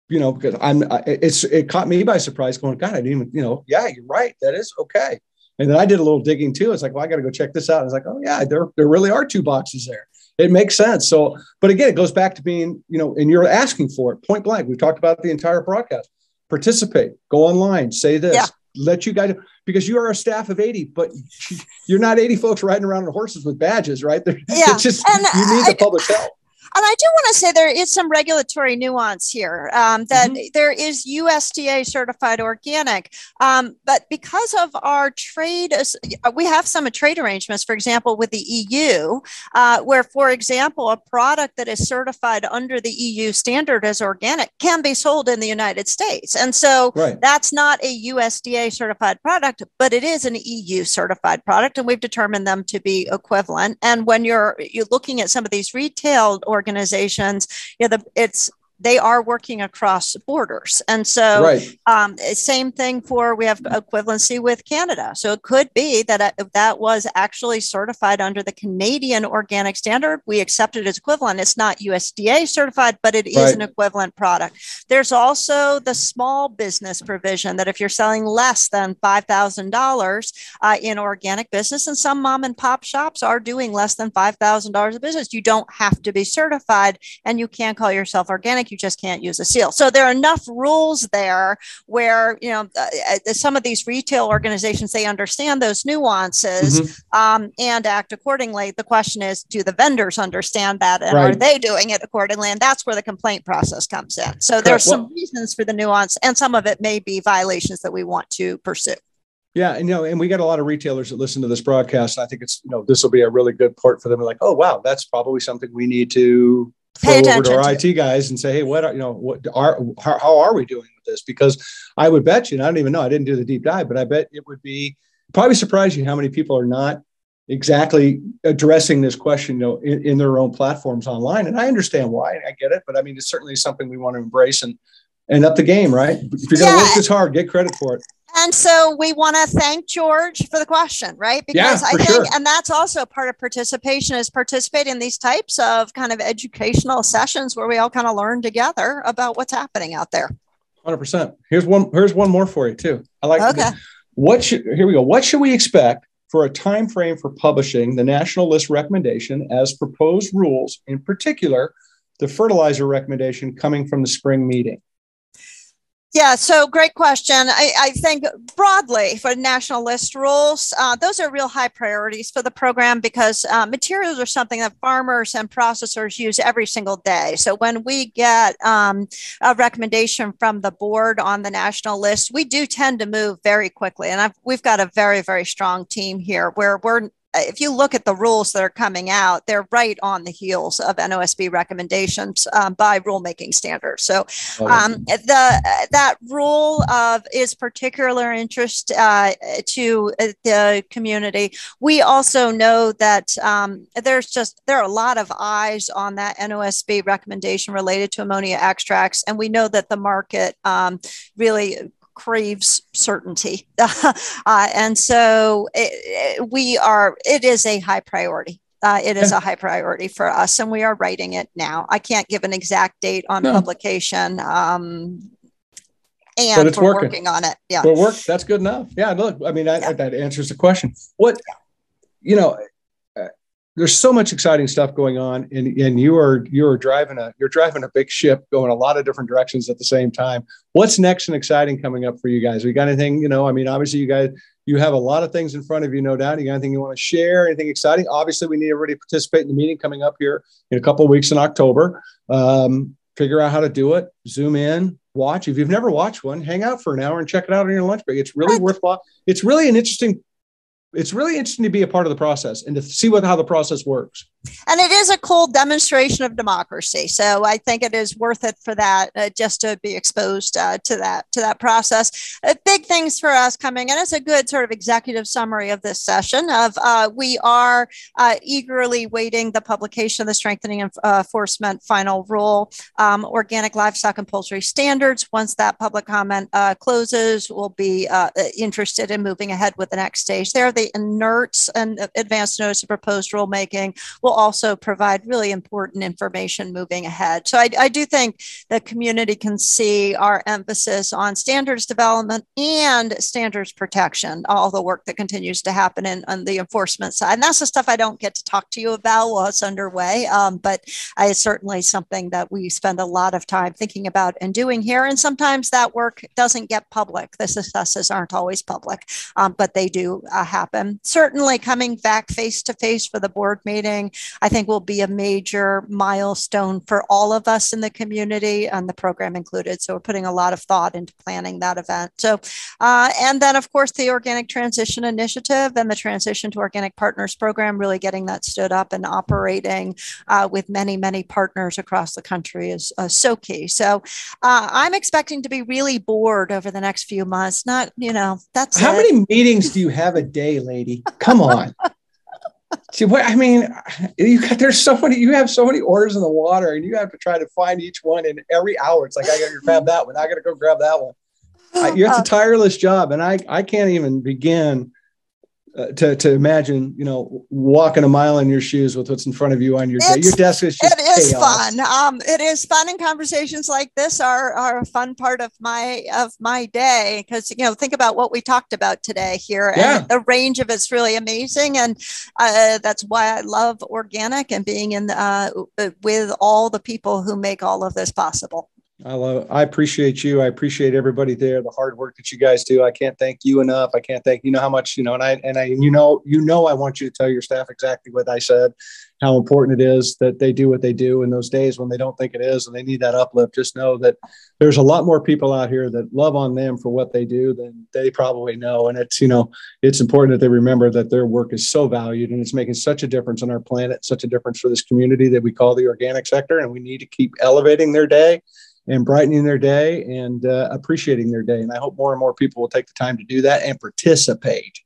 you know, because I'm, it's, it caught me by surprise going, God, I didn't even, you know, yeah, you're right. That is okay. And then I did a little digging too. It's like, well, I got to go check this out. I was like, oh yeah, there, there really are two boxes there. It makes sense. So, but again, it goes back to being, you know, and you're asking for it point blank. We've talked about the entire broadcast. Participate, go online, say this, Yeah. let you guys, because you are a staff of 80, but you're not 80 folks riding around on horses with badges, right? They're- Yeah. It's just, And you need I- the public's help. And I do want to say there is some regulatory nuance here um, that Mm-hmm. there is USDA certified organic, um, but because of our trade, we have some trade arrangements, for example, with the EU, uh, where, for example, a product that is certified under the EU standard as organic can be sold in the United States. And so Right. that's not a USDA certified product, but it is an EU certified product, and we've determined them to be equivalent. And when you're you're looking at some of these retail organizations, Yeah, the, it's they are working across borders, and so right. um, same thing for we have equivalency with Canada. So it could be that uh, if that was actually certified under the Canadian organic standard, we accept it as equivalent. It's not USDA certified, but it is Right. an equivalent product. There's also the small business provision that if you're selling less than five thousand dollars uh, in organic business, and some mom and pop shops are doing less than five thousand dollars of business, you don't have to be certified, and you can call yourself organic you just can't use a seal. So there are enough rules there where, you know, uh, uh some of these retail organizations, they understand those nuances mm-hmm. um, and act accordingly. The question is, do the vendors understand that and right. are they doing it accordingly? And that's where the complaint process comes in. So there's well, some reasons for the nuance and some of it may be violations that we want to pursue. Yeah, and you know, and we got a lot of retailers that listen to this broadcast. I think it's you know this will be a really good part for them. Like, oh wow, that's probably something we need to throw over to our IT. guys and say, hey, what are, you know, what are how, how are we doing with this? Because I would bet you, and I don't even know, I didn't do the deep dive, but I bet it would be probably surprise you how many people are not exactly addressing this question you know in, in, their own platforms online. And i understand why i get it but i mean it's certainly something we want to embrace and and up the game right? If you're going to work this hard get credit for it and so we want to thank George for the question, right? Because yeah, I think, sure. and that's also part of participation is participate in these types of kind of educational sessions where we all kind of learn together about what's happening out there. Hundred percent. Here's one. Here's one more for you too. I like. Okay. What should here we go? What should we expect for a time frame for publishing the national list recommendation as proposed rules, in particular, the fertilizer recommendation coming from the spring meeting? Yeah, so great question. I, I think broadly for national list rules, uh, those are real high priorities for the program because uh, materials are something that farmers and processors use every single day. So when we get um, a recommendation from the board on the national list, we do tend to move very quickly. And I've, we've got a very, very strong team here where we're if you look at the rules that are coming out, they're right on the heels of NOSB recommendations um, by rulemaking standards. So um, the that rule of is particular interest uh, to uh, the community. We also know that um, there's just there are a lot of eyes on that NOSB recommendation related to ammonia extracts, and we know that the market um, really craves certainty. uh, and so it, it, we are, it is a high priority. Uh, it is a high priority for us, and we are writing it now. I can't give an exact date on no. publication. Um, and but it's we're working. working on it. Yeah. We're work. That's good enough. Yeah. Look, I mean, I, yeah. that answers the question. What, you know, there's so much exciting stuff going on and, and you are you're driving a you're driving a big ship going a lot of different directions at the same time. What's next and exciting coming up for you guys? We got anything you know i mean obviously you guys you have a lot of things in front of you no doubt. You got anything you want to share? Anything exciting? Obviously we need everybody to participate in the meeting coming up here in a couple of weeks in october. Um, figure out how to do it. Zoom in watch. If you've never watched one hang out for an hour and check it out on your lunch break. It's really worthwhile. It's really an interesting it's really interesting to be a part of the process and to see what how the process works. And it is a cool demonstration of democracy. So i think it is worth it for that uh, just to be exposed uh, to that to that process. Uh, big things for us coming and it's a good sort of executive summary of this session of uh, we are uh, eagerly waiting the publication of the strengthening uh, enforcement final rule. Um, organic livestock and poultry standards. Once that public comment closes we'll be interested in moving ahead with the next stage there the inerts and advanced notice of proposed rulemaking will also provide really important information moving ahead. So I, I do think the community can see our emphasis on standards development and standards protection, all the work that continues to happen in, on the enforcement side. And that's the stuff I don't get to talk to you about while it's underway, um, but it's certainly something that we spend a lot of time thinking about and doing here. And sometimes that work doesn't get public. The successes aren't always public, um, but they do uh, happen happen. Certainly, coming back face to face for the board meeting, I think will be a major milestone for all of us in the community and the program included. So, we're putting a lot of thought into planning that event. So, uh, and then, of course, the Organic Transition Initiative and the Transition to Organic Partners program, really getting that stood up and operating uh, with many, many partners across the country is uh, so key. So, uh, I'm expecting to be really bored over the next few months. Not, you know, that's how it. many meetings do you have a day, lady. Come on. See, what I mean, you got there's so many. You have so many orders in the water, and you have to try to find each one in every hour. It's like I got to grab that one. I got to go grab that one. I, you have a uh, tireless job, and I I can't even begin uh, to, to imagine, you know, walking a mile in your shoes with what's in front of you on your day. Your desk is just it is chaos. fun. Um, it is fun, and conversations like this are are a fun part of my of my day because you know think about what we talked about today here, Yeah. and the range of it's really amazing, and uh, that's why I love organic and being in uh, with all the people who make all of this possible. I love I appreciate you. I appreciate everybody there, the hard work that you guys do. I can't thank you enough. I can't thank you know how much, you know, and I and I you know, you know I want you to tell your staff exactly what I said, how important it is that they do what they do in those days when they don't think it is and they need that uplift. Just know that there's a lot more people out here that love on them for what they do than they probably know. And it's, you know, it's important that they remember that their work is so valued and it's making such a difference on our planet, such a difference for this community that we call the organic sector. And we need to keep elevating their day and brightening their day and uh, appreciating their day. And I hope more and more people will take the time to do that and participate.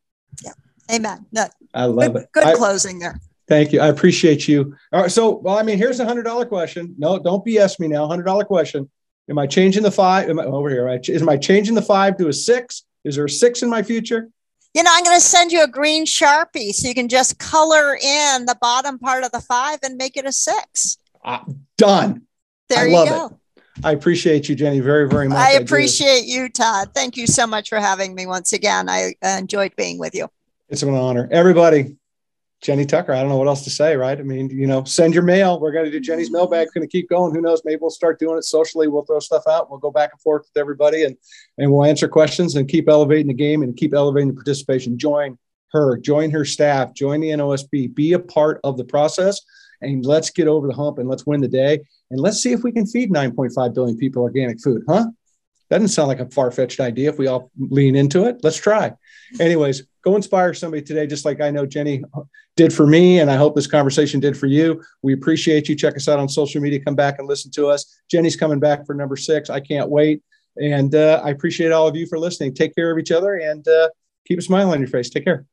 Yeah. Amen. No, I love good it. good I- closing there. thank you. I appreciate you. All right. So, well, I mean, here's a hundred dollar question. No, don't BS me now. Hundred dollar question. Am I changing the five? Am I over here? Right? Is my changing the five to a six? Is there a six in my future? You know, I'm going to send you a green sharpie so you can just color in the bottom part of the five and make it a six. Uh, done. There I you go. I appreciate you, Jenny, very, very much. I appreciate you, Todd. Thank you so much for having me once again. I enjoyed being with you. It's an honor. Everybody, Jenny Tucker. I don't know what else to say, right? I mean, you know, send your mail. We're going to do Jenny's mailbag. We're Going to keep going. Who knows? Maybe we'll start doing it socially. We'll throw stuff out. We'll go back and forth with everybody, and and we'll answer questions and keep elevating the game and keep elevating the participation. Join her, join her staff, join the NOSB. Be a part of the process, and let's get over the hump and let's win the day. And let's see if we can feed 9.5 billion people organic food, huh? That Doesn't sound like a far fetched idea if we all lean into it. Let's try. Anyways, go inspire somebody today, just like I know Jenny did for me. And I hope this conversation did for you. We appreciate you. Check us out on social media. Come back and listen to us. Jenny's coming back for number six. I can't wait. And uh, I appreciate all of you for listening. Take care of each other and uh, keep a smile on your face. Take care.